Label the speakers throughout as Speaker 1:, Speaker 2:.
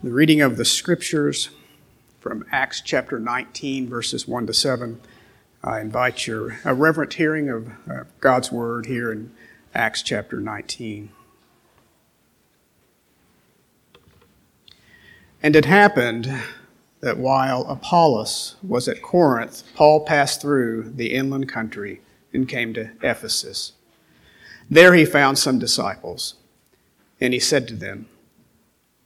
Speaker 1: The reading of the scriptures from Acts chapter 19, verses 1 to 7. I invite your a reverent hearing of uh, God's word here in Acts chapter 19. And it happened that while Apollos was at Corinth, Paul passed through the inland country and came to Ephesus. There he found some disciples, and he said to them,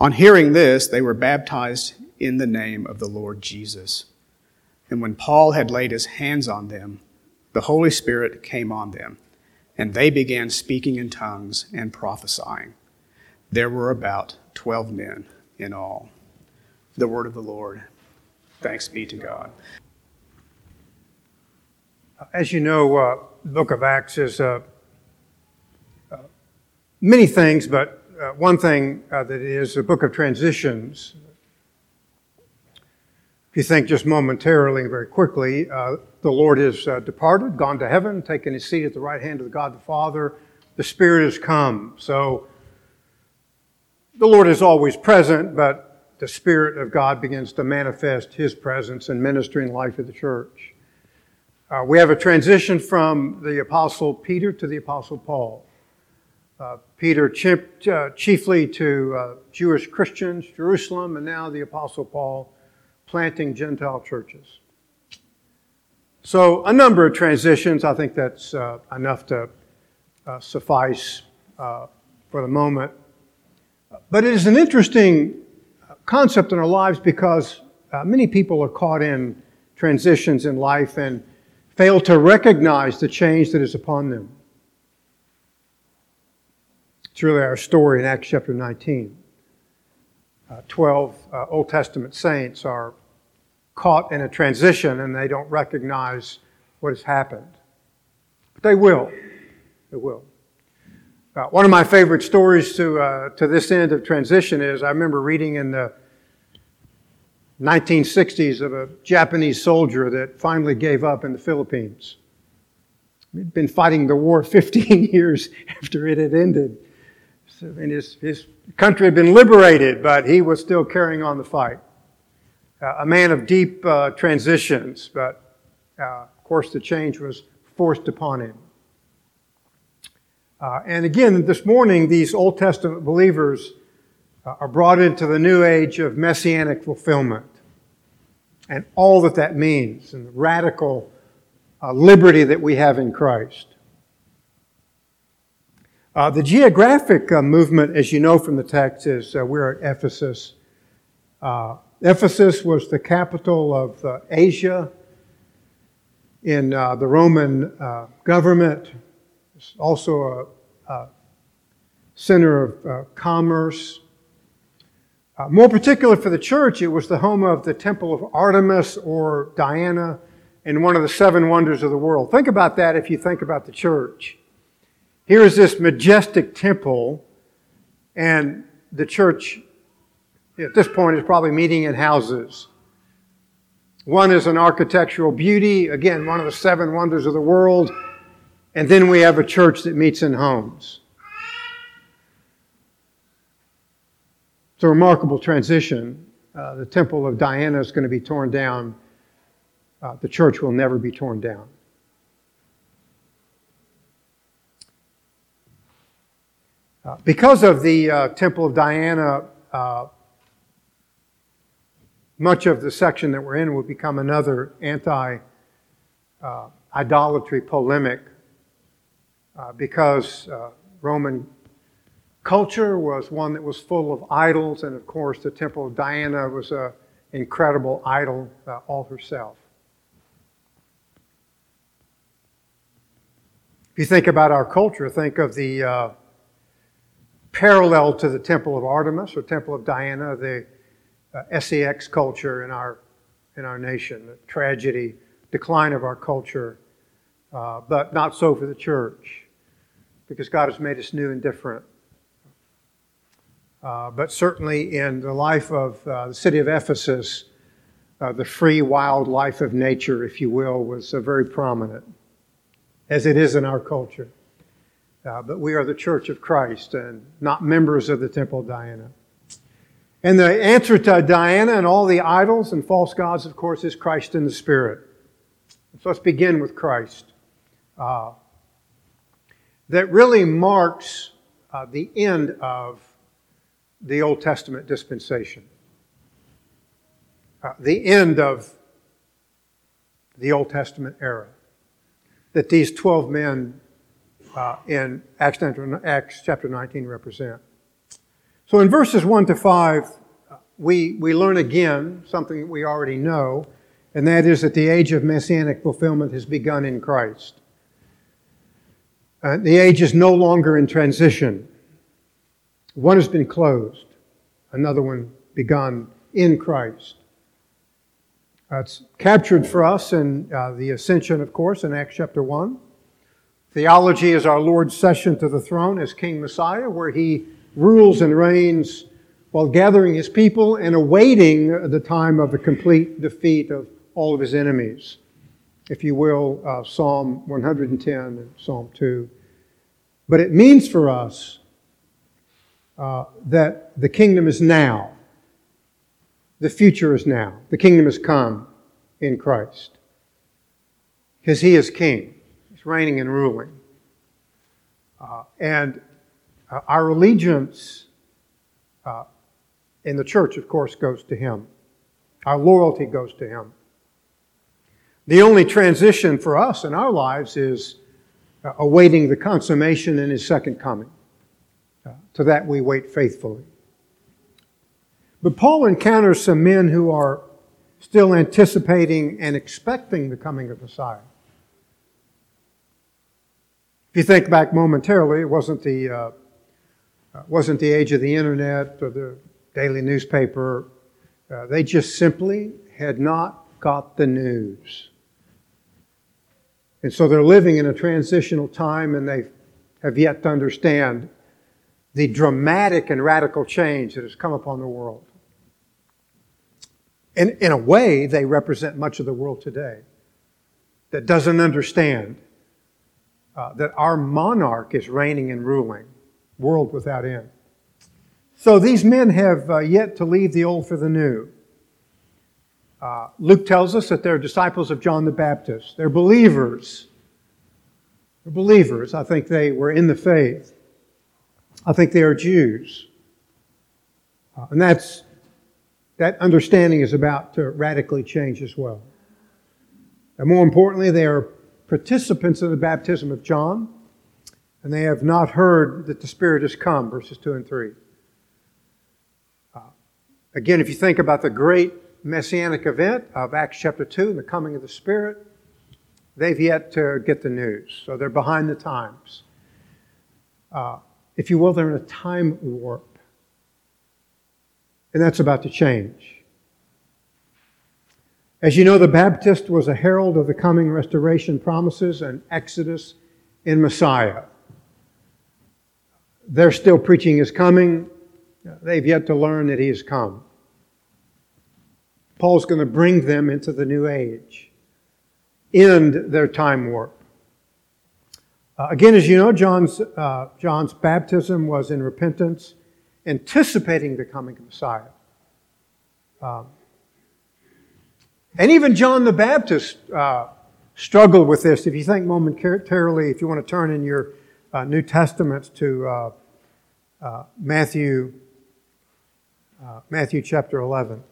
Speaker 1: On hearing this, they were baptized in the name of the Lord Jesus. And when Paul had laid his hands on them, the Holy Spirit came on them, and they began speaking in tongues and prophesying. There were about twelve men in all. The word of the Lord. Thanks be to God.
Speaker 2: As you know, uh, the book of Acts is uh, uh, many things, but uh, one thing uh, that is a book of transitions. If you think just momentarily, and very quickly, uh, the Lord has uh, departed, gone to heaven, taken his seat at the right hand of the God the Father. The Spirit has come. So the Lord is always present, but the Spirit of God begins to manifest his presence in ministering life of the church. Uh, we have a transition from the Apostle Peter to the Apostle Paul. Uh, Peter uh, chiefly to uh, Jewish Christians, Jerusalem, and now the Apostle Paul planting Gentile churches. So, a number of transitions. I think that's uh, enough to uh, suffice for the moment. But it is an interesting concept in our lives because many people are caught in transitions in life and fail to recognize the change that is upon them. It's really our story in Acts chapter 19. Uh, 12 uh, Old Testament saints are caught in a transition and they don't recognize what has happened. But they will. They will. Uh, one of my favorite stories to, uh, to this end of transition is I remember reading in the 1960s of a Japanese soldier that finally gave up in the Philippines. He'd been fighting the war 15 years after it had ended. Mean, his, his country had been liberated, but he was still carrying on the fight. Uh, a man of deep uh, transitions, but uh, of course the change was forced upon him. Uh, and again, this morning, these Old Testament believers uh, are brought into the new age of messianic fulfillment and all that that means and the radical uh, liberty that we have in Christ. Uh, the geographic uh, movement, as you know from the text, is uh, we're at Ephesus. Uh, Ephesus was the capital of uh, Asia in uh, the Roman government. It's also a, a center of commerce. more particular for the church, it was the home of the Temple of Artemis or Diana and one of the seven wonders of the world. Think about that if you think about the church. Here is this majestic temple, and the church at this point is probably meeting in houses. One is an architectural beauty, again, one of the seven wonders of the world. And then we have a church that meets in homes. It's a remarkable transition. Uh, the temple of Diana is going to be torn down. Uh, the church will never be torn down. Uh, because of the uh, Temple of Diana, uh, much of the section that we're in will become another anti uh, idolatry polemic uh, because Roman culture was one that was full of idols, and of course, the Temple of Diana was an incredible idol all herself. If you think about our culture, think of the parallel to the Temple of Artemis or Temple of Diana, the uh, sex culture in our, in our nation, the tragedy, decline of our culture, uh, but not so for the church, because God has made us new and different. Uh, but certainly in the life of uh, the city of Ephesus, uh, the free, wild life of nature, if you will, was uh, very prominent, as it is in our culture. Uh, but we are the church of Christ and not members of the temple of Diana. And the answer to Diana and all the idols and false gods, of course, is Christ in the Spirit. So let's begin with Christ. Uh, that really marks uh, the end of the Old Testament dispensation. Uh, the end of the Old Testament era. That these 12 men uh, in Acts chapter, Acts chapter 19 represent. So in verses 1 to 5, uh, we, we learn again something we already know, and that is that the age of messianic fulfillment has begun in Christ. Uh, the age is no longer in transition. One has been closed, another one begun in Christ. Uh, it's captured for us in uh, the ascension, of course, in Acts chapter 1. Theology is our Lord's session to the throne as King Messiah, where he rules and reigns while gathering his people and awaiting the time of the complete defeat of all of his enemies. If you will, uh, Psalm 110 and Psalm 2. But it means for us uh, that the kingdom is now. The future is now. The kingdom has come in Christ. Because he is king. Reigning and ruling. Uh, and uh, our allegiance uh, in the church, of course, goes to Him. Our loyalty goes to Him. The only transition for us in our lives is uh, awaiting the consummation in His second coming. Uh, to that we wait faithfully. But Paul encounters some men who are still anticipating and expecting the coming of Messiah. If you think back momentarily, it wasn't the, uh, wasn't the age of the internet or the daily newspaper. Uh, they just simply had not got the news. And so they're living in a transitional time and they have yet to understand the dramatic and radical change that has come upon the world. In, in a way, they represent much of the world today that doesn't understand uh, that our monarch is reigning and ruling, world without end. So these men have uh, yet to leave the old for the new. Uh, Luke tells us that they're disciples of John the Baptist. They're believers. They're believers. I think they were in the faith. I think they are Jews. Uh, and that's, that understanding is about to radically change as well. And more importantly, they are participants in the baptism of John, and they have not heard that the Spirit has come, verses 2 and 3. Uh, again, if you think about the great messianic event of Acts chapter 2 and the coming of the Spirit, they've yet to get the news. So they're behind the times. Uh, if you will, they're in a time warp. And that's about to change. As you know, the Baptist was a herald of the coming restoration promises and exodus in Messiah. They're still preaching his coming. They've yet to learn that he has come. Paul's going to bring them into the new age, end their time warp. Uh, again, as you know, John's, uh, John's baptism was in repentance, anticipating the coming of Messiah. Um, and even John the Baptist uh, struggled with this. If you think momentarily, if you want to turn in your uh, New Testaments to uh, uh Matthew, uh, Matthew chapter 11.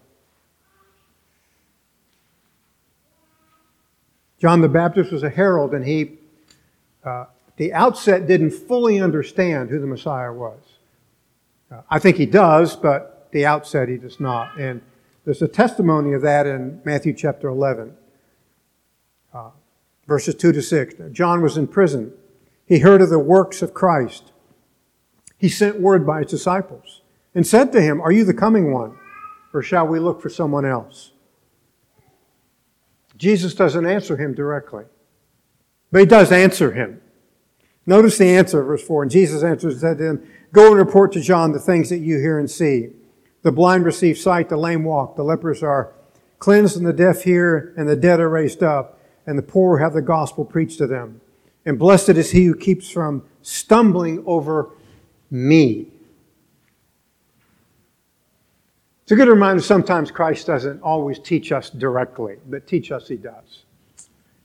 Speaker 2: John the Baptist was a herald, and he, uh, the outset, didn't fully understand who the Messiah was. I think he does, but the outset he does not. And there's a testimony of that in Matthew chapter 11, uh, verses 2 to 6. John was in prison. He heard of the works of Christ. He sent word by his disciples and said to him, Are you the coming one? Or shall we look for someone else? Jesus doesn't answer him directly, but he does answer him. Notice the answer, verse 4. And Jesus answers, said to him, Go and report to John the things that you hear and see. The blind receive sight, the lame walk, the lepers are cleansed, and the deaf hear, and the dead are raised up, and the poor have the gospel preached to them. And blessed is he who keeps from stumbling over me. It's a good reminder sometimes Christ doesn't always teach us directly, but teach us he does.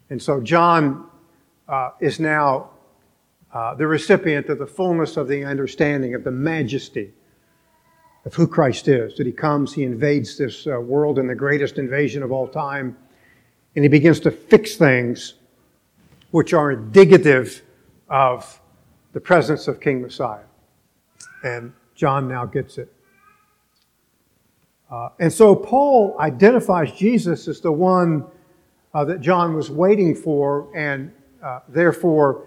Speaker 2: And so John uh, is now uh, the recipient of the fullness of the understanding of the majesty of who Christ is. That he comes, he invades this uh, world in the greatest invasion of all time, and he begins to fix things which are indicative of the presence of King Messiah. And John now gets it. Uh, and so Paul identifies Jesus as the one uh, that John was waiting for, and uh, therefore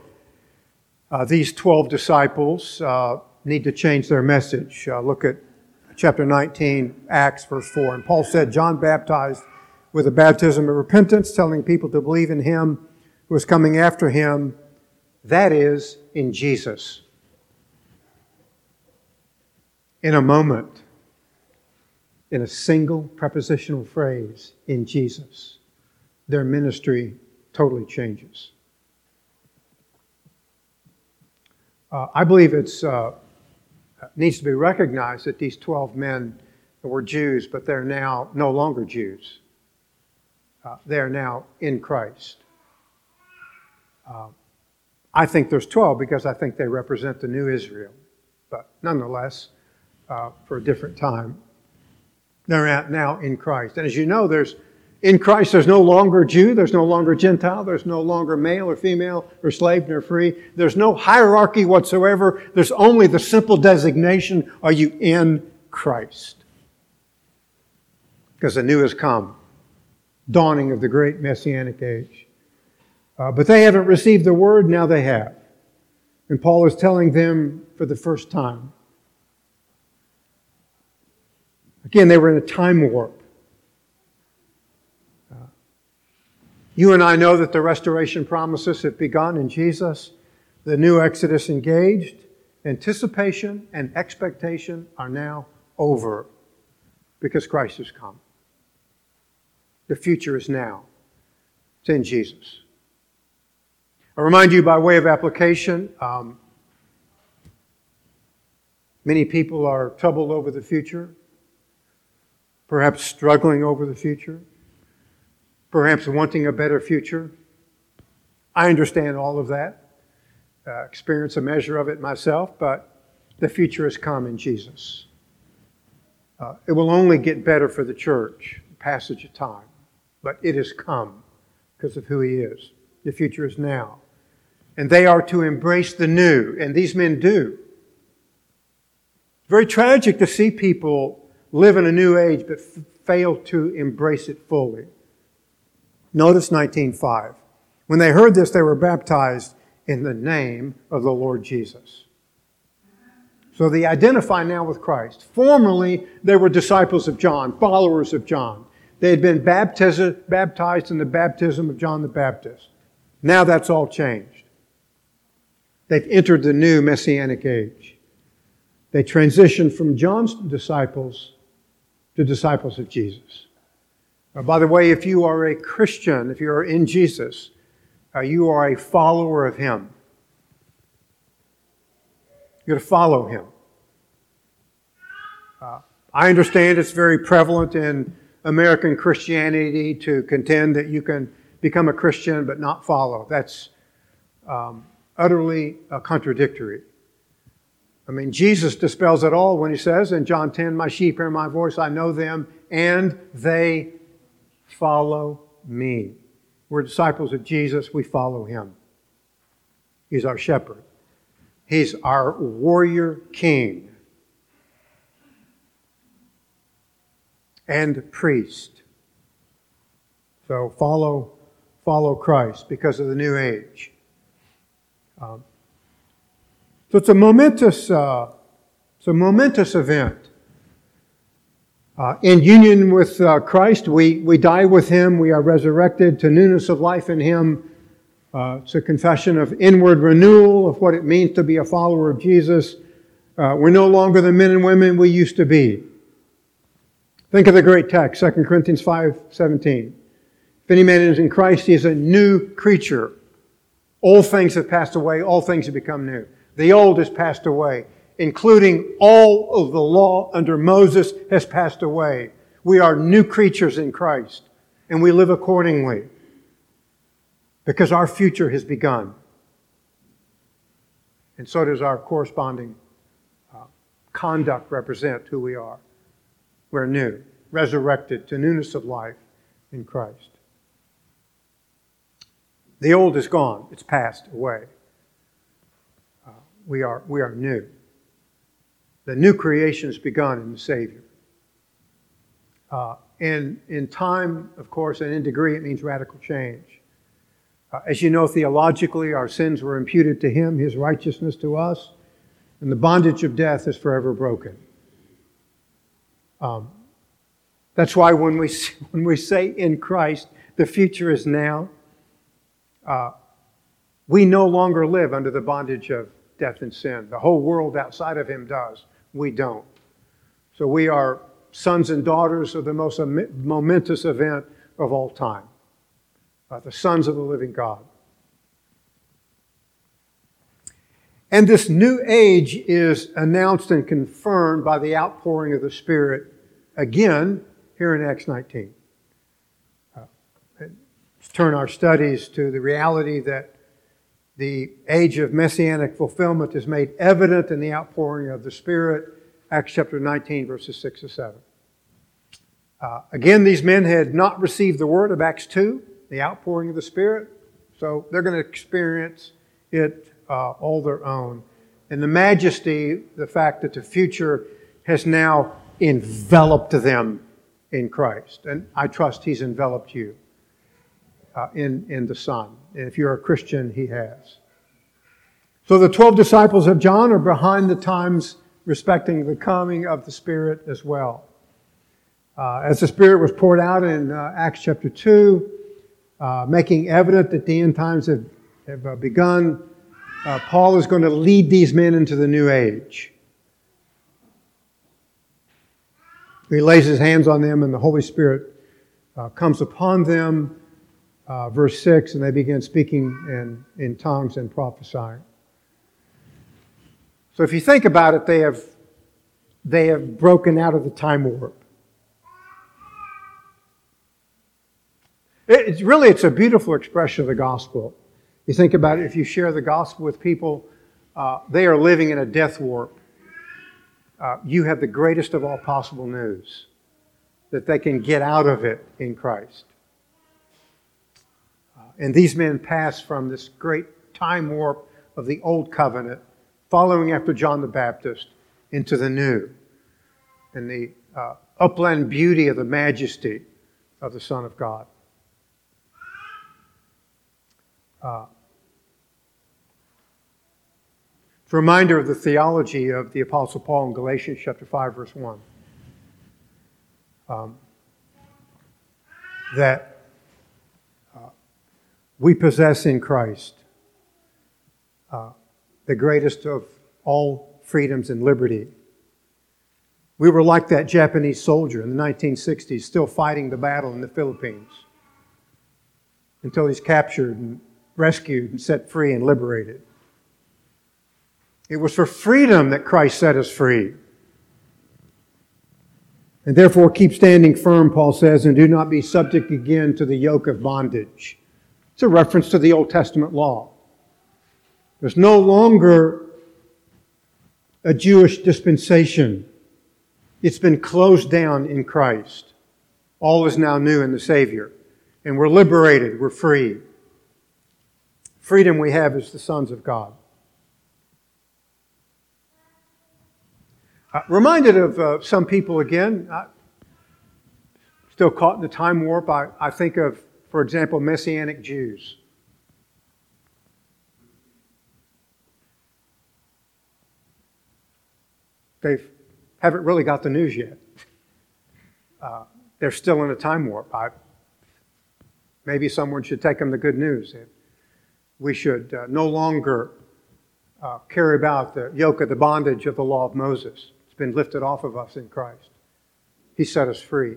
Speaker 2: uh, these 12 disciples uh, need to change their message. Look at chapter 19, Acts, verse 4. And Paul said, John baptized with a baptism of repentance, telling people to believe in him who was coming after him, that is, in Jesus. In a moment, in a single prepositional phrase in Jesus, their ministry totally changes. Uh, I believe it's uh, needs to be recognized that these 12 men were Jews, but they're now no longer Jews. Uh, they're now in Christ. Uh, I think there's 12 because I think they represent the new Israel, but nonetheless, uh, for a different time. They're now in Christ. And as you know, there's in Christ, there's no longer Jew, there's no longer Gentile, there's no longer male or female or slave nor free. There's no hierarchy whatsoever. There's only the simple designation, are you in Christ? Because the new has come, dawning of the great messianic age. Uh, but they haven't received the word, now they have. And Paul is telling them for the first time Again, they were in a time warp. You and I know that the restoration promises have begun in Jesus. The new Exodus engaged. Anticipation and expectation are now over because Christ has come. The future is now. It's in Jesus. I remind you by way of application, um, many people are troubled over the future perhaps struggling over the future, perhaps wanting a better future. I understand all of that, uh, experience a measure of it myself, but the future has come in Jesus. Uh, it will only get better for the church, passage of time, but it has come because of who He is. The future is now. And they are to embrace the new, and these men do. Very tragic to see people live in a new age but f- fail to embrace it fully. Notice 19:5. When they heard this, they were baptized in the name of the Lord Jesus. So they identify now with Christ. Formerly, they were disciples of John, followers of John. They had been baptized in the baptism of John the Baptist. Now that's all changed. They've entered the new messianic age. They transitioned from John's disciples to disciples of Jesus. Uh, by the way, if you are a Christian, if you are in Jesus, uh, you are a follower of Him. You're to follow Him. Uh, I understand it's very prevalent in American Christianity to contend that you can become a Christian but not follow. That's um, utterly uh, contradictory. I mean, Jesus dispels it all when he says in John 10, My sheep hear my voice, I know them, and they follow me. We're disciples of Jesus, we follow him. He's our shepherd, he's our warrior king and priest. So follow, follow Christ because of the new age. Um, so it's a momentous, uh, it's a momentous event. Uh, in union with uh, Christ, we, we die with Him, we are resurrected to newness of life in Him. Uh, it's a confession of inward renewal of what it means to be a follower of Jesus. Uh, we're no longer the men and women we used to be. Think of the great text, 2 Corinthians 5 17. If any man is in Christ, he is a new creature. All things have passed away, all things have become new. The old has passed away including all of the law under Moses, has passed away. We are new creatures in Christ, and we live accordingly because our future has begun. And so does our corresponding uh, conduct represent who we are. We're new, resurrected to newness of life in Christ. The old is gone, it's passed away. Uh, we, are, we are new. The new creation has begun in the Savior. Uh, and in time, of course, and in degree, it means radical change. Uh, as you know, theologically, our sins were imputed to Him, His righteousness to us, and the bondage of death is forever broken. Um, that's why when we, when we say in Christ, the future is now, uh, we no longer live under the bondage of death and sin. The whole world outside of Him does we don't. So we are sons and daughters of the most momentous event of all time uh, the sons of the living God. And this new age is announced and confirmed by the outpouring of the Spirit again here in Acts 19. Uh, let's turn our studies to the reality that the age of messianic fulfillment is made evident in the outpouring of the Spirit, Acts chapter 19, verses 6 to 7. Uh, again, these men had not received the word of Acts 2, the outpouring of the Spirit, so they're going to experience it uh, all their own. And the majesty, the fact that the future has now enveloped them in Christ. And I trust He's enveloped you uh, in, in the Son. And if you're a Christian, he has. So the 12 disciples of John are behind the times respecting the coming of the Spirit as well. Uh, as the Spirit was poured out in uh, Acts chapter 2, uh, making evident that the end times have, have uh, begun, uh, Paul is going to lead these men into the new age. He lays his hands on them, and the Holy Spirit comes upon them uh, verse 6, and they begin speaking in, in tongues and prophesying. So if you think about it, they have, they have broken out of the time warp. It's really, it's a beautiful expression of the gospel. You think about it, if you share the gospel with people, uh, they are living in a death warp. Uh, you have the greatest of all possible news that they can get out of it in Christ. And these men pass from this great time warp of the old covenant, following after John the Baptist, into the new, and the uh, upland beauty of the majesty of the Son of God. Uh, it's a reminder of the theology of the Apostle Paul in Galatians chapter 5, verse 1. Um, that we possess in Christ uh, the greatest of all freedoms and liberty. We were like that Japanese soldier in the 1960s, still fighting the battle in the Philippines until he's captured and rescued and set free and liberated. It was for freedom that Christ set us free. And therefore, keep standing firm, Paul says, and do not be subject again to the yoke of bondage. It's a reference to the Old Testament law. There's no longer a Jewish dispensation. It's been closed down in Christ. All is now new in the Savior. And we're liberated, we're free. Freedom we have as the sons of God. Uh, reminded of uh, some people again, uh, still caught in the time warp. I, I think of for example, Messianic Jews. They haven't really got the news yet. uh, they're still in a time warp. I, maybe someone should take them the good news. We should uh, no longer uh, carry about the yoke of the bondage of the law of Moses. It's been lifted off of us in Christ. He set us free.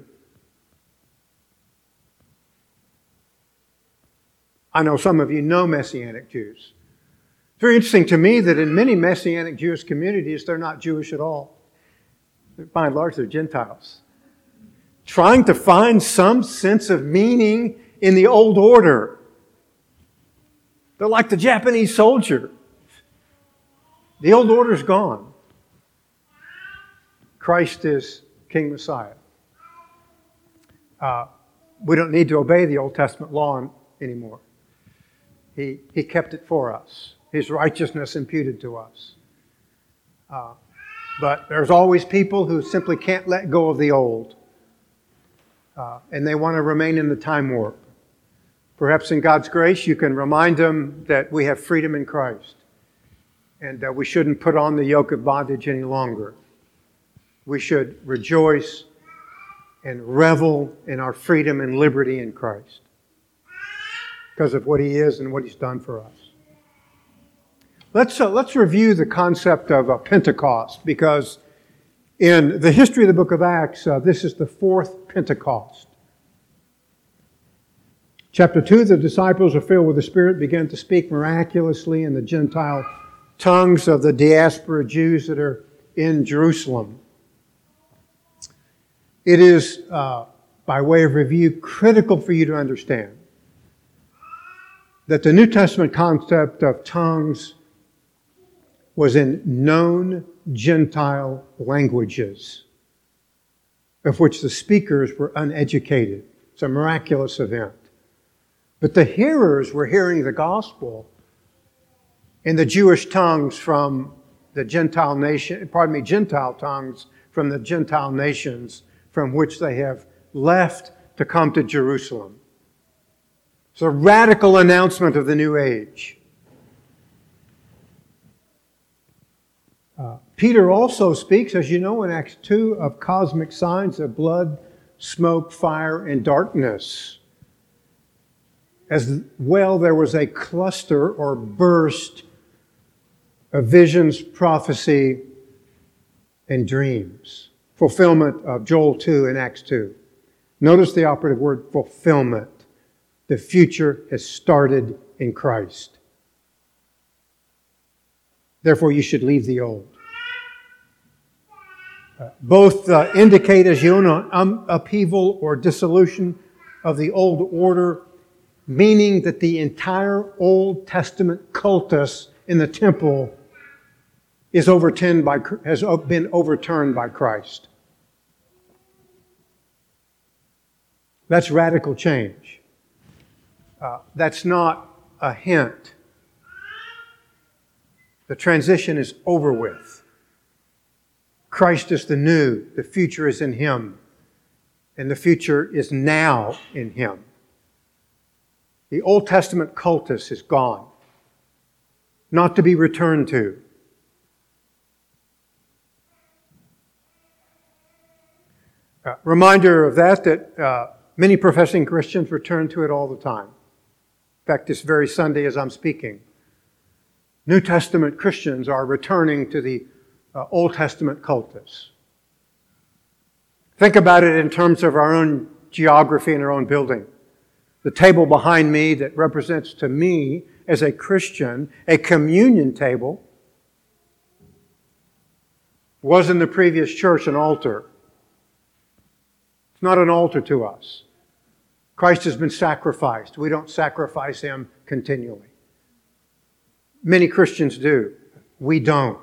Speaker 2: I know some of you know Messianic Jews. It's very interesting to me that in many Messianic Jewish communities, they're not Jewish at all. By and large, they're Gentiles. Trying to find some sense of meaning in the old order. They're like the Japanese soldier. The old order's gone. Christ is King Messiah. Uh, we don't need to obey the Old Testament law anymore. He, he kept it for us, His righteousness imputed to us. Uh, but there's always people who simply can't let go of the old, uh, and they want to remain in the time warp. Perhaps in God's grace, you can remind them that we have freedom in Christ and that we shouldn't put on the yoke of bondage any longer. We should rejoice and revel in our freedom and liberty in Christ because of what He is and what He's done for us. Let's, uh, let's review the concept of uh, Pentecost because in the history of the book of Acts, uh, this is the fourth Pentecost. Chapter 2 the disciples are filled with the Spirit, began to speak miraculously in the Gentile tongues of the diaspora Jews that are in Jerusalem. It is, uh, by way of review, critical for you to understand that the New Testament concept of tongues was in known Gentile languages, of which the speakers were uneducated. It's a miraculous event. But the hearers were hearing the gospel in the Jewish tongues from the Gentile nation, pardon me, Gentile tongues from the Gentile nations from which they have left to come to Jerusalem. It's a radical announcement of the new age. Uh, Peter also speaks, as you know, in Acts 2, of cosmic signs of blood, smoke, fire, and darkness. As well, there was a cluster or burst of visions, prophecy, and dreams. Fulfillment of Joel 2 and Acts 2. Notice the operative word fulfillment. The future has started in Christ. Therefore, you should leave the old. Uh, both uh, indicate, as you know, um, upheaval or dissolution of the old order, meaning that the entire Old Testament cultus in the temple is overturned by, has been overturned by Christ. That's radical change. That's not a hint. The transition is over with. Christ is the new, the future is in Him, and the future is now in Him. The Old Testament cultus is gone, not to be returned to. Uh, reminder of that, that uh, many professing Christians return to it all the time. Fact, this very Sunday as I'm speaking, New Testament Christians are returning to the uh, Old Testament cultus. Think about it in terms of our own geography and our own building. The table behind me that represents to me as a Christian a communion table was in the previous church an altar. It's not an altar to us. Christ has been sacrificed. We don't sacrifice him continually. Many Christians do. We don't.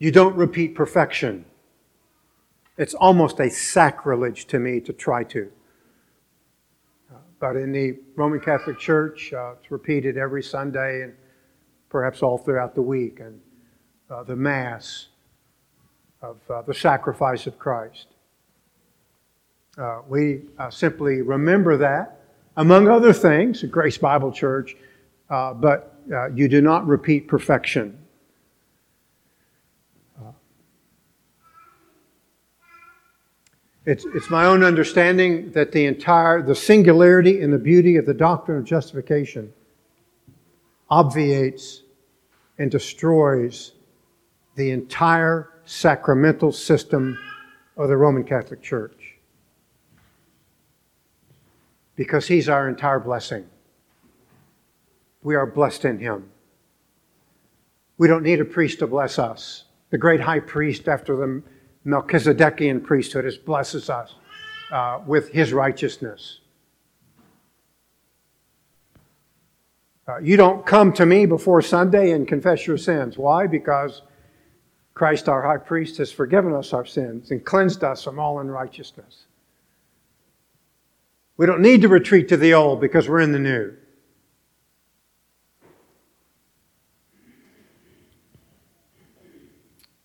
Speaker 2: You don't repeat perfection. It's almost a sacrilege to me to try to. But in the Roman Catholic Church, uh, it's repeated every Sunday and perhaps all throughout the week, and uh, the Mass of uh, the sacrifice of Christ. Uh, we uh, simply remember that, among other things, at Grace Bible Church, uh, but uh, you do not repeat perfection. It's, it's my own understanding that the entire, the singularity and the beauty of the doctrine of justification obviates and destroys the entire sacramental system of the Roman Catholic Church. Because He's our entire blessing. We are blessed in Him. We don't need a priest to bless us. The great high priest, after the Melchizedekian priesthood, is blesses us uh, with His righteousness. Uh, you don't come to me before Sunday and confess your sins. Why? Because Christ, our high priest, has forgiven us our sins and cleansed us from all unrighteousness. We don't need to retreat to the old because we're in the new.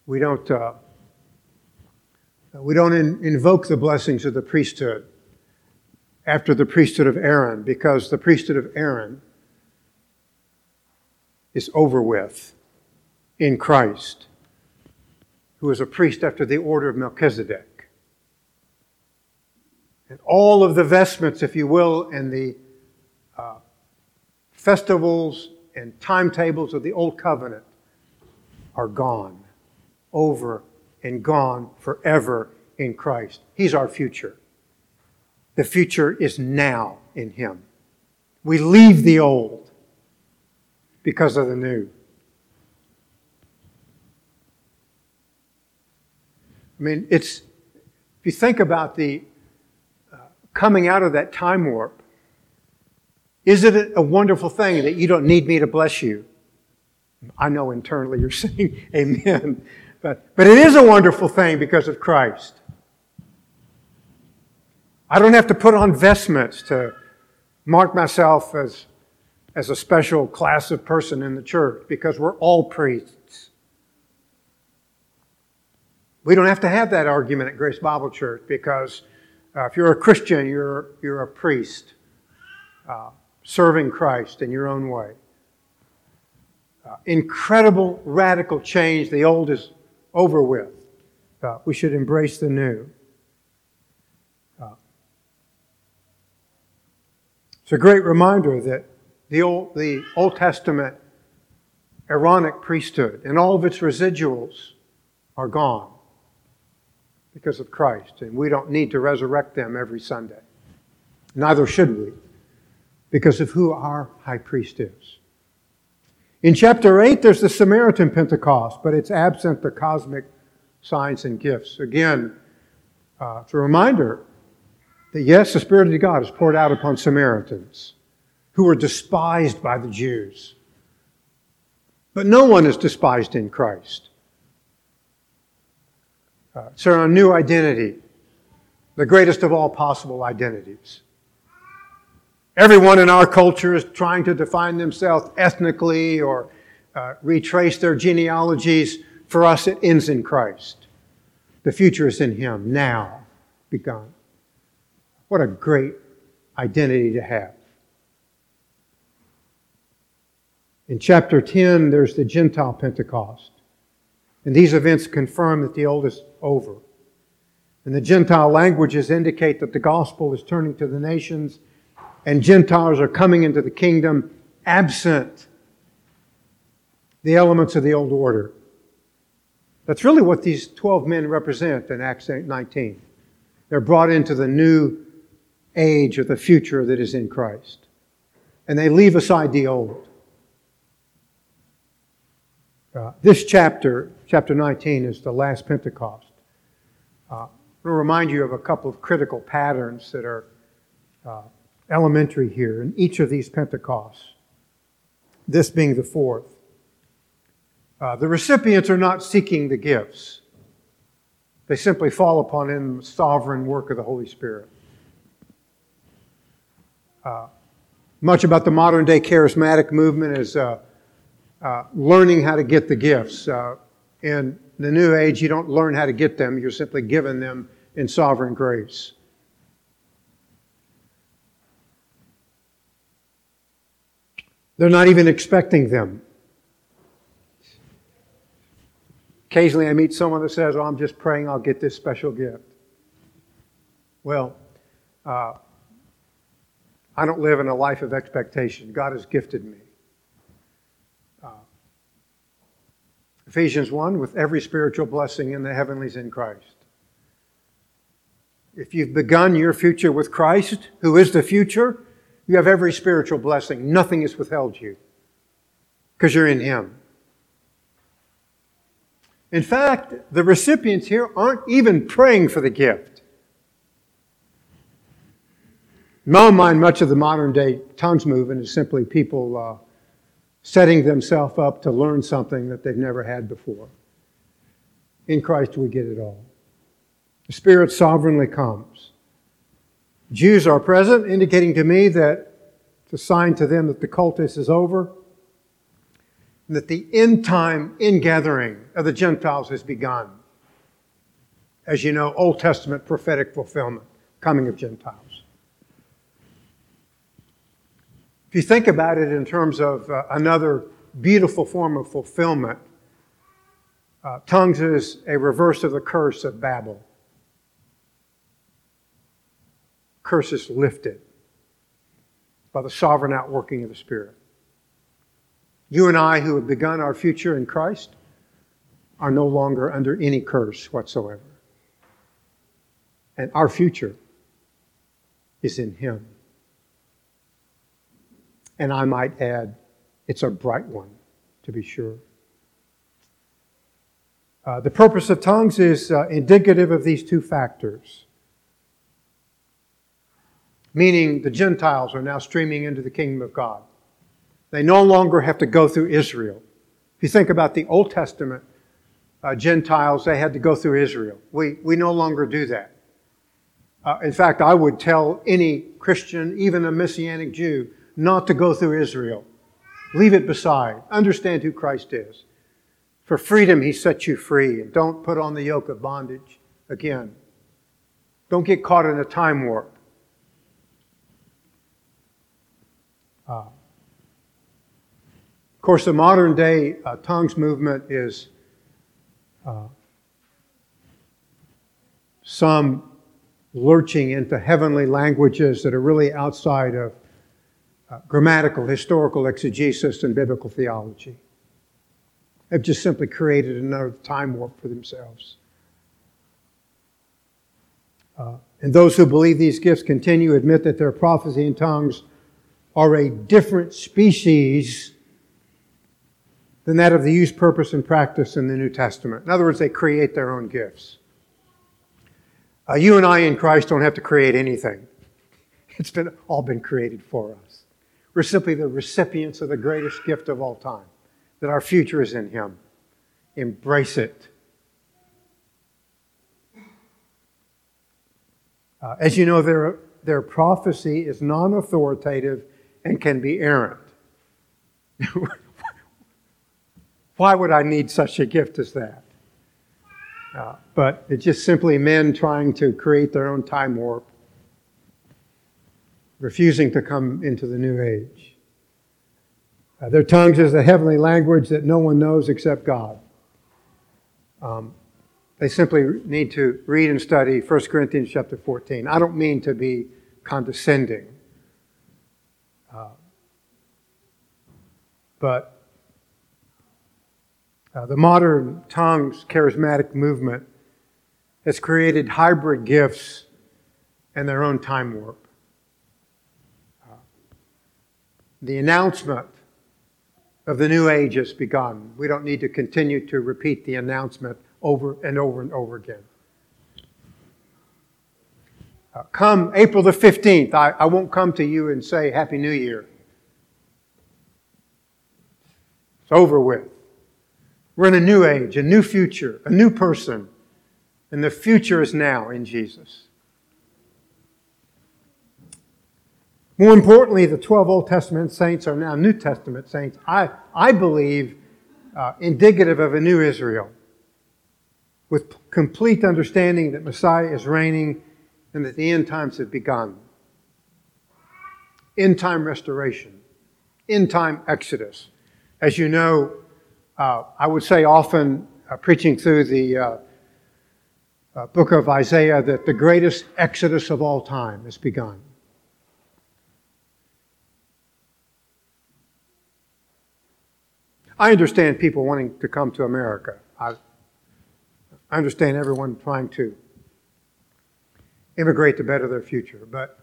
Speaker 2: We don't, uh, we don't in, invoke the blessings of the priesthood after the priesthood of Aaron because the priesthood of Aaron is over with in Christ, who is a priest after the order of Melchizedek. And all of the vestments, if you will, and the uh, festivals and timetables of the Old Covenant are gone, over and gone forever in Christ. He's our future. The future is now in Him. We leave the old because of the new. I mean, it's, if you think about the coming out of that time warp, is it a wonderful thing that you don't need me to bless you? I know internally you're saying amen, but, but it is a wonderful thing because of Christ. I don't have to put on vestments to mark myself as as a special class of person in the church because we're all priests. We don't have to have that argument at Grace Bible Church because uh, if you're a Christian, you're, you're a priest uh, serving Christ in your own way. Uh, incredible radical change. The old is over with. We should embrace the new. Uh, it's a great reminder that the Old, the Old Testament Aaronic priesthood and all of its residuals are gone because of Christ, and we don't need to resurrect them every Sunday. Neither should we, because of who our high priest is. In chapter 8, there's the Samaritan Pentecost, but it's absent the cosmic signs and gifts. Again, uh, it's a reminder that yes, the Spirit of God is poured out upon Samaritans who were despised by the Jews. But no one is despised in Christ. Uh, so, a new identity, the greatest of all possible identities. Everyone in our culture is trying to define themselves ethnically or uh, retrace their genealogies. For us, it ends in Christ. The future is in Him, now begun. What a great identity to have. In chapter 10, there's the Gentile Pentecost. And these events confirm that the old is over. And the Gentile languages indicate that the gospel is turning to the nations and Gentiles are coming into the kingdom absent the elements of the old order. That's really what these 12 men represent in Acts 19. They're brought into the new age of the future that is in Christ. And they leave aside the old. Uh, this chapter, chapter 19, is the last Pentecost. Uh, to remind you of a couple of critical patterns that are uh, elementary here in each of these Pentecosts, this being the fourth. Uh, the recipients are not seeking the gifts, they simply fall upon in the sovereign work of the Holy Spirit. Uh, much about the modern day charismatic movement is uh, uh, learning how to get the gifts. In the new age, you don't learn how to get them, you're simply given them in sovereign grace. They're not even expecting them. Occasionally, I meet someone that says, Oh, I'm just praying I'll get this special gift. Well, uh, I don't live in a life of expectation. God has gifted me. Ephesians 1 with every spiritual blessing in the heavenlies in Christ. If you've begun your future with Christ, who is the future, you have every spiritual blessing. Nothing is withheld you because you're in Him. In fact, the recipients here aren't even praying for the gift. In my mind, much of the modern day tongues movement is simply people uh, setting themselves up to learn something that they've never had before. In Christ, we get it all. The Spirit sovereignly comes. Jews are present, indicating to me that it's a sign to them that the cultus is over and that the end time ingathering of the Gentiles has begun. As you know, Old Testament prophetic fulfillment, coming of Gentiles. If you think about it in terms of uh, another beautiful form of fulfillment, uh, tongues is a reverse of the curse of Babel. Curse is lifted by the sovereign outworking of the Spirit. You and I, who have begun our future in Christ, are no longer under any curse whatsoever. And our future is in Him. And I might add, it's a bright one, to be sure. Uh, the purpose of tongues is uh, indicative of these two factors. Meaning, the Gentiles are now streaming into the kingdom of God. They no longer have to go through Israel. If you think about the Old Testament uh, Gentiles, they had to go through Israel. We, we no longer do that. Uh, in fact, I would tell any Christian, even a Messianic Jew, not to go through Israel. Leave it beside. Understand who Christ is. For freedom, He sets you free. And don't put on the yoke of bondage again. Don't get caught in a time warp. Uh, of course, the modern day uh, tongues movement is uh, some lurching into heavenly languages that are really outside of grammatical, historical exegesis, and biblical theology. They've just simply created another time warp for themselves. Uh, and those who believe these gifts continue admit that their prophecy and tongues are a different species than that of the use, purpose, and practice in the New Testament. In other words, they create their own gifts. Uh, you and I in Christ don't have to create anything. It's been all been created for us. We're simply the recipients of the greatest gift of all time, that our future is in Him. Embrace it. Uh, as you know, their, their prophecy is non authoritative and can be errant. Why would I need such a gift as that? Uh, but it's just simply men trying to create their own time warp, refusing to come into the new age. Uh, their tongues is a heavenly language that no one knows except God. Um, they simply need to read and study 1 Corinthians chapter 14. I don't mean to be condescending, uh, but uh, the modern tongues charismatic movement has created hybrid gifts and their own time warp. Uh, the announcement of the new age has begun. We don't need to continue to repeat the announcement over and over and over again. Uh, come April the 15th, I, I won't come to you and say Happy New Year. It's over with. We're in a new age, a new future, a new person. And the future is now in Jesus. More importantly, the 12 Old Testament saints are now New Testament saints. I, I believe uh, indicative of a new Israel with complete understanding that Messiah is reigning and that the end times have begun. End time restoration, end time exodus. As you know, uh, I would say often uh, preaching through the uh, uh, book of Isaiah that the greatest exodus of all time has begun. I understand people wanting to come to America. I, I understand everyone trying to immigrate to better their future, but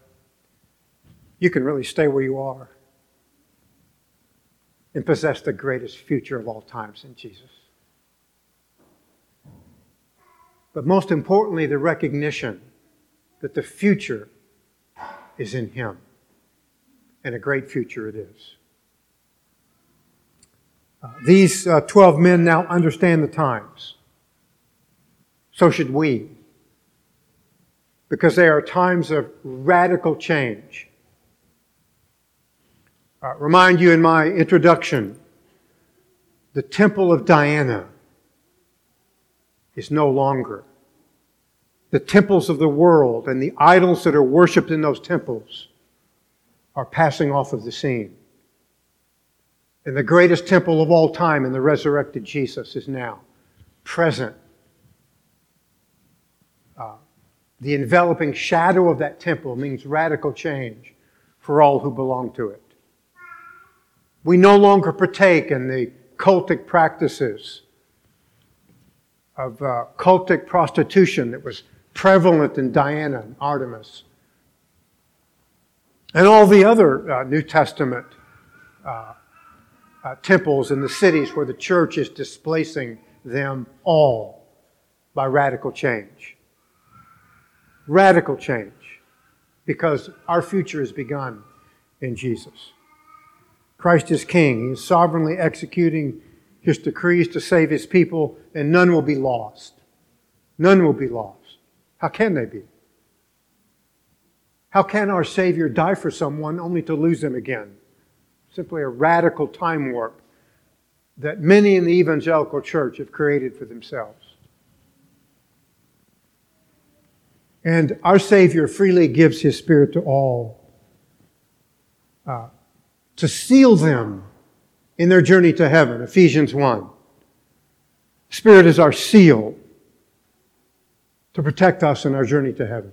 Speaker 2: you can really stay where you are and possess the greatest future of all times in Jesus. But most importantly, the recognition that the future is in Him. And a great future it is. These uh, 12 men now understand the times. So should we. Because they are times of radical change. Uh, remind you in my introduction the Temple of Diana is no longer. The temples of the world and the idols that are worshiped in those temples are passing off of the scene. And the greatest temple of all time in the resurrected Jesus is now present. Uh, the enveloping shadow of that temple means radical change for all who belong to it. We no longer partake in the cultic practices of uh, cultic prostitution that was prevalent in Diana and Artemis. And all the other uh, New Testament uh, uh, temples in the cities where the church is displacing them all by radical change. Radical change. Because our future has begun in Jesus. Christ is King. He is sovereignly executing his decrees to save his people, and none will be lost. None will be lost. How can they be? How can our Savior die for someone only to lose them again? Simply a radical time warp that many in the evangelical church have created for themselves. And our Savior freely gives His Spirit to all uh, to seal them in their journey to heaven. Ephesians 1. Spirit is our seal to protect us in our journey to heaven.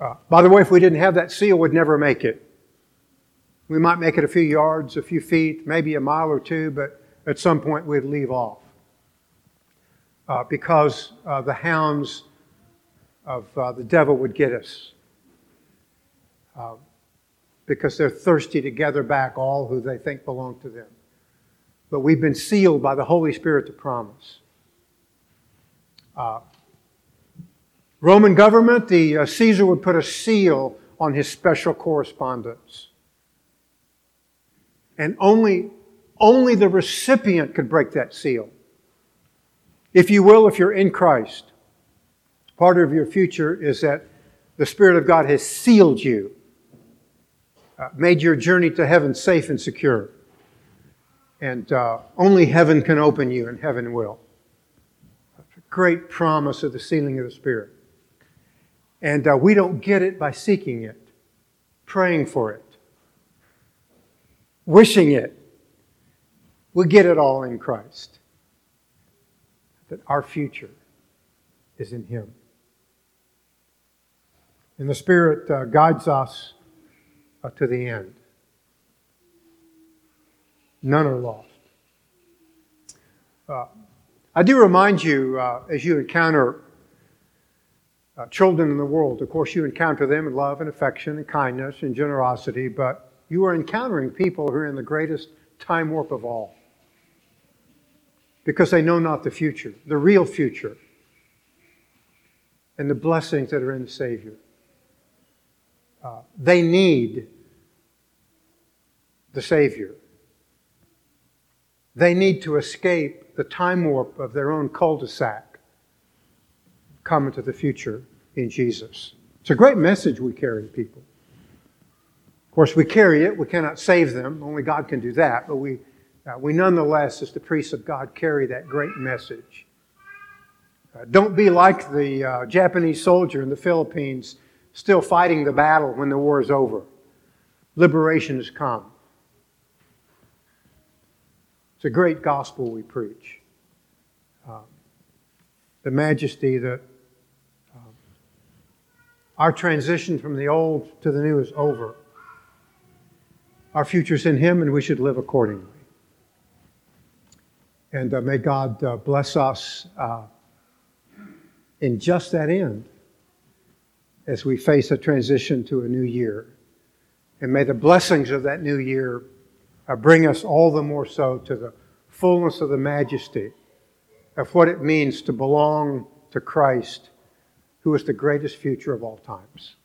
Speaker 2: Uh, by the way, if we didn't have that seal, we'd never make it. We might make it a few yards, a few feet, maybe a mile or two, but at some point we'd leave off. Uh, because uh, the hounds of uh, the devil would get us. Uh, because they're thirsty to gather back all who they think belong to them. But we've been sealed by the Holy Spirit to promise. Roman government, the uh, Caesar would put a seal on his special correspondence. And only, only the recipient could break that seal. If you will, if you're in Christ, part of your future is that the Spirit of God has sealed you uh, made your journey to heaven safe and secure. And uh, only heaven can open you, and heaven will. Great promise of the sealing of the Spirit. And uh, we don't get it by seeking it, praying for it, wishing it. We get it all in Christ. That our future is in Him. And the Spirit uh, guides us uh, to the end. None are lost. Uh, I do remind you, uh, as you encounter uh, children in the world, of course, you encounter them in love and affection and kindness and generosity, but you are encountering people who are in the greatest time warp of all because they know not the future, the real future, and the blessings that are in the Savior. Uh, they need the Savior. They need to escape the time warp of their own cul de sac, come into the future in Jesus. It's a great message we carry to people. Of course, we carry it. We cannot save them. Only God can do that. But we, uh, we nonetheless, as the priests of God, carry that great message. Uh, don't be like the uh, Japanese soldier in the Philippines, still fighting the battle when the war is over. Liberation has come. It's a great gospel we preach. uh, the majesty that our transition from the old to the new is over. Our future's in Him, and we should live accordingly. And uh, may God uh, bless us uh, in just that end as we face a transition to a new year. And may the blessings of that new year uh, bring us all the more so to the fullness of the majesty of what it means to belong to Christ, who is the greatest future of all times.